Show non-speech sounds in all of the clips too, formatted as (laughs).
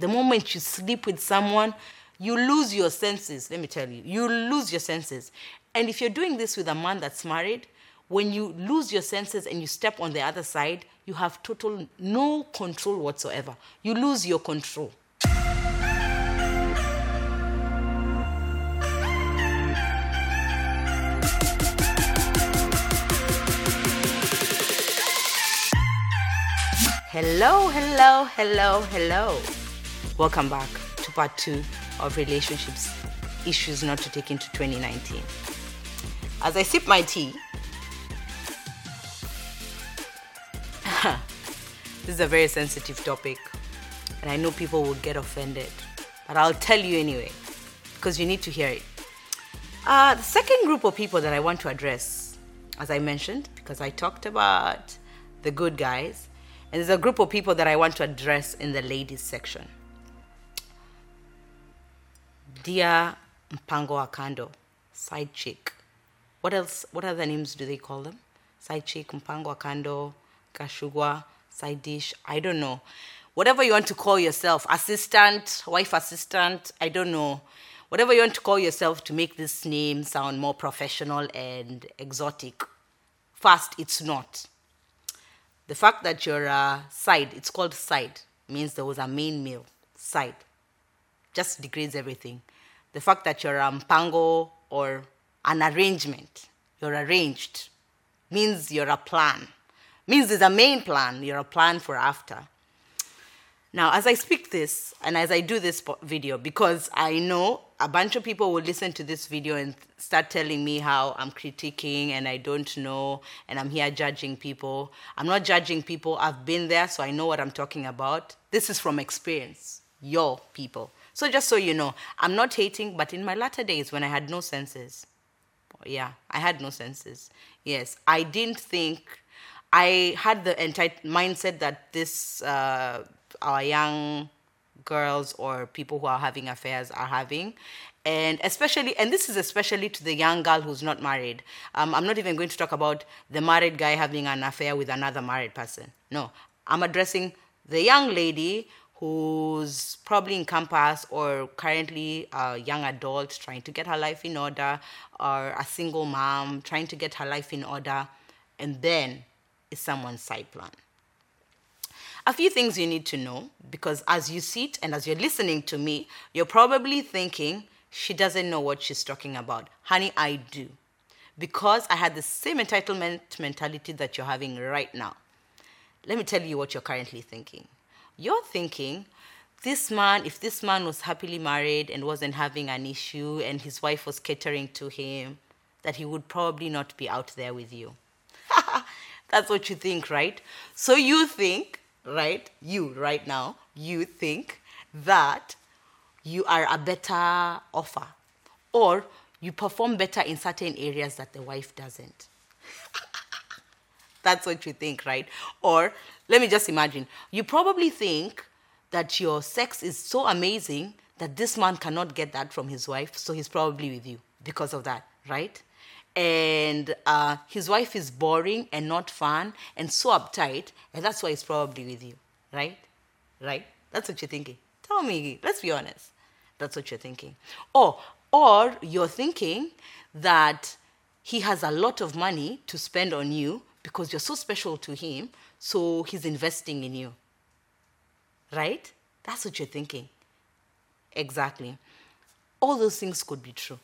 The moment you sleep with someone, you lose your senses. Let me tell you, you lose your senses. And if you're doing this with a man that's married, when you lose your senses and you step on the other side, you have total no control whatsoever. You lose your control. Hello, hello, hello, hello. Welcome back to part two of relationships issues not to take into 2019. As I sip my tea, (laughs) this is a very sensitive topic, and I know people will get offended, but I'll tell you anyway because you need to hear it. Uh, the second group of people that I want to address, as I mentioned, because I talked about the good guys, and there's a group of people that I want to address in the ladies section. Dear Mpango wa kando, side chick. What else? What other names do they call them? Side chick, Mpango wa kando, Kashugwa, side dish. I don't know. Whatever you want to call yourself, assistant, wife assistant. I don't know. Whatever you want to call yourself to make this name sound more professional and exotic. First, it's not. The fact that you're a side, it's called side, means there was a main meal, side. Just degrades everything. The fact that you're a mpango or an arrangement, you're arranged, means you're a plan. Means there's a main plan, you're a plan for after. Now, as I speak this and as I do this video, because I know a bunch of people will listen to this video and start telling me how I'm critiquing and I don't know and I'm here judging people. I'm not judging people, I've been there, so I know what I'm talking about. This is from experience, your people. So, just so you know, I'm not hating, but in my latter days when I had no senses, yeah, I had no senses. Yes, I didn't think, I had the entire mindset that this. Uh, our young girls or people who are having affairs are having and especially and this is especially to the young girl who's not married um, i'm not even going to talk about the married guy having an affair with another married person no i'm addressing the young lady who's probably in campus or currently a young adult trying to get her life in order or a single mom trying to get her life in order and then is someone's side plan a few things you need to know because as you sit and as you're listening to me, you're probably thinking, she doesn't know what she's talking about. Honey, I do. Because I had the same entitlement mentality that you're having right now. Let me tell you what you're currently thinking. You're thinking, this man, if this man was happily married and wasn't having an issue and his wife was catering to him, that he would probably not be out there with you. (laughs) That's what you think, right? So you think right? You, right now, you think that you are a better offer or you perform better in certain areas that the wife doesn't. (laughs) That's what you think, right? Or let me just imagine you probably think that your sex is so amazing that this man cannot get that from his wife, so he's probably with you because of that, right? and uh, his wife is boring and not fun and so uptight, and that's why he's probably with you, right? Right? That's what you're thinking. Tell me, let's be honest. That's what you're thinking. Or, or you're thinking that he has a lot of money to spend on you because you're so special to him, so he's investing in you. Right? That's what you're thinking. Exactly. All those things could be true.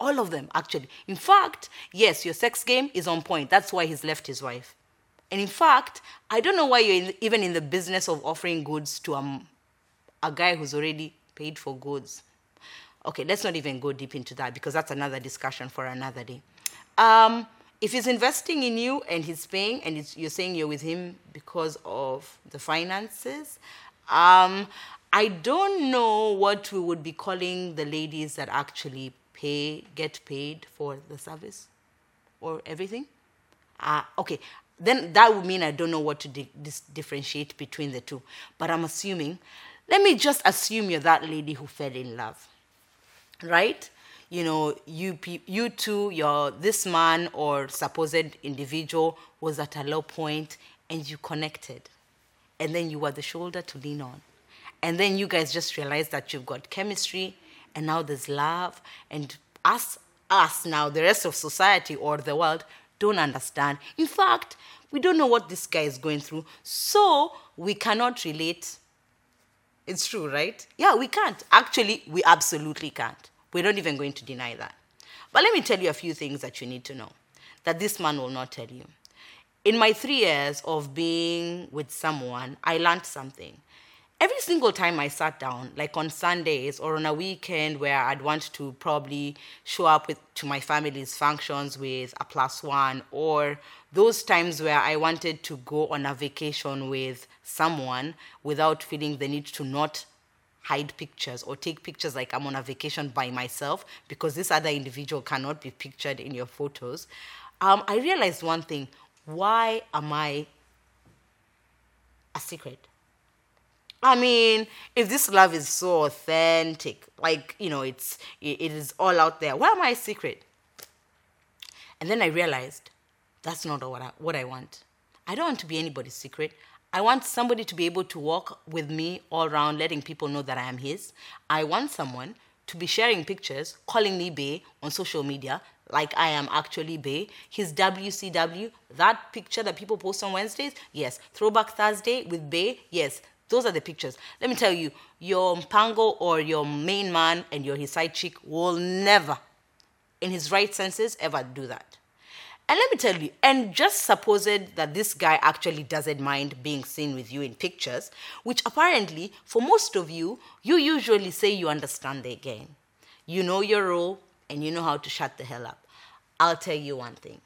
All of them, actually. In fact, yes, your sex game is on point. That's why he's left his wife. And in fact, I don't know why you're in, even in the business of offering goods to a, a guy who's already paid for goods. Okay, let's not even go deep into that because that's another discussion for another day. Um, if he's investing in you and he's paying and you're saying you're with him because of the finances, um, I don't know what we would be calling the ladies that actually pay, get paid for the service or everything. Uh, okay, then that would mean I don't know what to di- dis- differentiate between the two. But I'm assuming, let me just assume you're that lady who fell in love, right? You know, you, you two, your, this man or supposed individual was at a low point and you connected. And then you were the shoulder to lean on. and then you guys just realized that you've got chemistry and now there's love. And us us now the rest of society or the world don't understand. In fact we don't know what this guy is going through. So we cannot relate. It's true right? Yeah we can't. Actually we absolutely can't we're not even going to deny that. But let me tell you a few things that you need to know that this man will not tell you. In my three years of being with someone i learned something. Every single time I sat down, like on Sundays or on a weekend where I'd want to probably show up with, to my family's functions with a plus one, or those times where I wanted to go on a vacation with someone without feeling the need to not hide pictures or take pictures like I'm on a vacation by myself because this other individual cannot be pictured in your photos. Um, I realized one thing why am I a secret? I mean, if this love is so authentic, like, you know, it's it, is all out there, why am I a secret? And then I realized that's not what I, what I want. I don't want to be anybody's secret. I want somebody to be able to walk with me all around, letting people know that I am his. I want someone to be sharing pictures, calling me Bay on social media, like I am actually Bay. His WCW, that picture that people post on Wednesdays, yes. Throwback Thursday with Bay, yes. Those are the pictures. Let me tell you, your Mpango or your main man and your his side chick will never, in his right senses, ever do that. And let me tell you, and just supposed that this guy actually doesn't mind being seen with you in pictures, which apparently, for most of you, you usually say you understand the game. You know your role and you know how to shut the hell up. I'll tell you one thing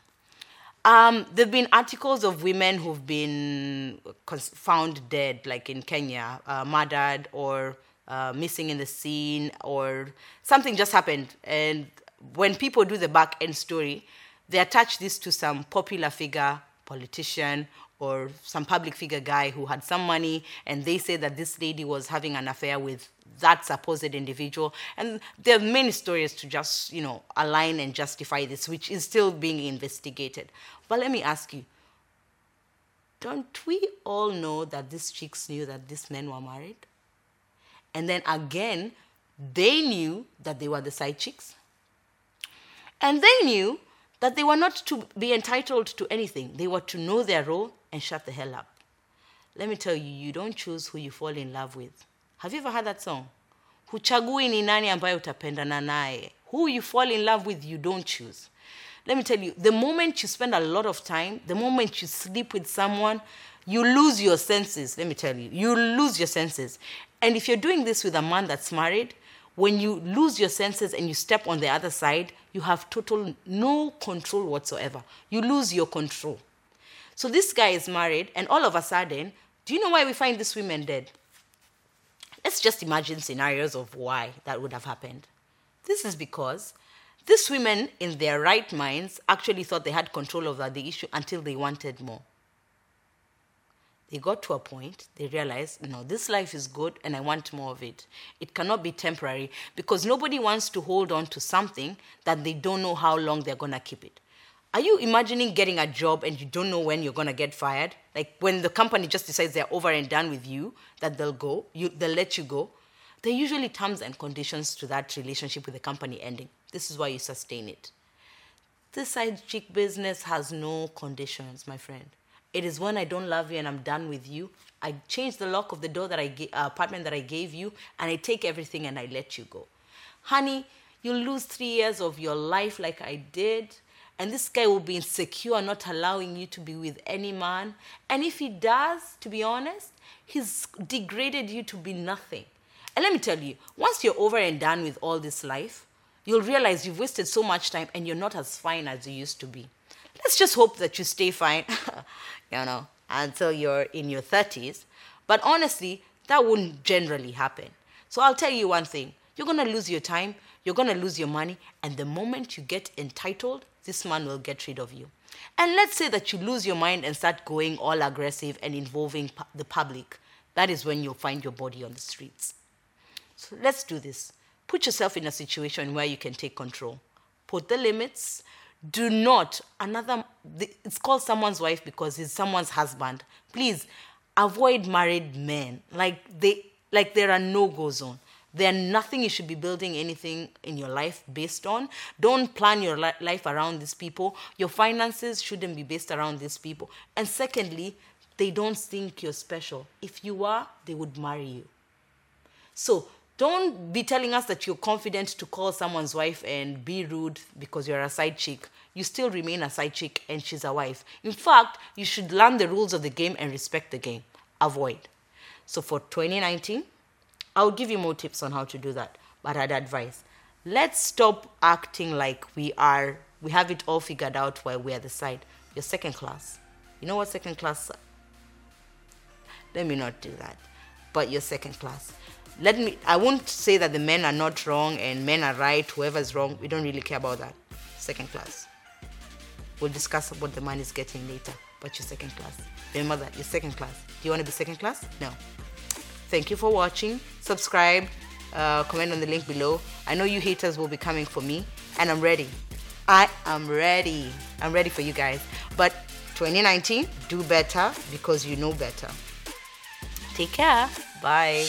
um, there have been articles of women who've been found dead, like in Kenya, uh, murdered or uh, missing in the scene, or something just happened. And when people do the back end story, they attach this to some popular figure, politician, or some public figure guy who had some money, and they say that this lady was having an affair with that supposed individual. And there are many stories to just, you know, align and justify this, which is still being investigated. But let me ask you, don't we all know that these chicks knew that these men were married? And then again, they knew that they were the side chicks. And they knew that they were not to be entitled to anything. They were to know their role and shut the hell up. Let me tell you, you don't choose who you fall in love with. Have you ever heard that song? Huchagui ni nani ambaye utapendana naye. Who you fall in love with, you don't choose. Let me tell you, the moment you spend a lot of time, the moment you sleep with someone, you lose your senses. Let me tell you, you lose your senses. And if you're doing this with a man that's married, when you lose your senses and you step on the other side, you have total no control whatsoever. You lose your control. So this guy is married, and all of a sudden, do you know why we find these women dead? Let's just imagine scenarios of why that would have happened. This is because these women, in their right minds, actually thought they had control over the issue until they wanted more. They got to a point, they realized, no, this life is good and I want more of it. It cannot be temporary because nobody wants to hold on to something that they don't know how long they're going to keep it. Are you imagining getting a job and you don't know when you're going to get fired? Like when the company just decides they're over and done with you, that they'll go, you, they'll let you go. There are usually terms and conditions to that relationship with the company ending. This is why you sustain it. This side chick business has no conditions, my friend. It is when I don't love you and I'm done with you. I change the lock of the door that I uh, apartment that I gave you, and I take everything and I let you go. Honey, you'll lose three years of your life like I did and this guy will be insecure, not allowing you to be with any man. And if he does, to be honest, he's degraded you to be nothing. And let me tell you, once you're over and done with all this life, you'll realize you've wasted so much time and you're not as fine as you used to be. Let's just hope that you stay fine, (laughs) you know, until you're in your 30s. But honestly, that wouldn't generally happen. So I'll tell you one thing you're going to lose your time, you're going to lose your money, and the moment you get entitled, this man will get rid of you. And let's say that you lose your mind and start going all aggressive and involving pu- the public. That is when you'll find your body on the streets. So let's do this. Put yourself in a situation where you can take control. Put the limits. Do not, another, it's called someone's wife because he's someone's husband. Please avoid married men. Like they, Like there are no go zone. There nothing you should be building anything in your life based on. Don't plan your li- life around these people. Your finances shouldn't be based around these people. And secondly, they don't think you're special. If you are, they would marry you. So don't be telling us that you're confident to call someone's wife and be rude because you're a side chick. You still remain a side chick and she's a wife. In fact, you should learn the rules of the game and respect the game. Avoid. So for 2019, I'll give you more tips on how to do that, but I'd advise let's stop acting like we are we have it all figured out while we're the side. You're second class. You know what second class? Let me not do that. But you're second class. Let me I won't say that the men are not wrong and men are right, whoever's wrong. We don't really care about that. Second class. We'll discuss what the man is getting later. But you're second class. Remember that you're second class. Do you want to be second class? No. Thank you for watching. Subscribe, uh, comment on the link below. I know you haters will be coming for me, and I'm ready. I am ready. I'm ready for you guys. But 2019, do better because you know better. Take care. Bye.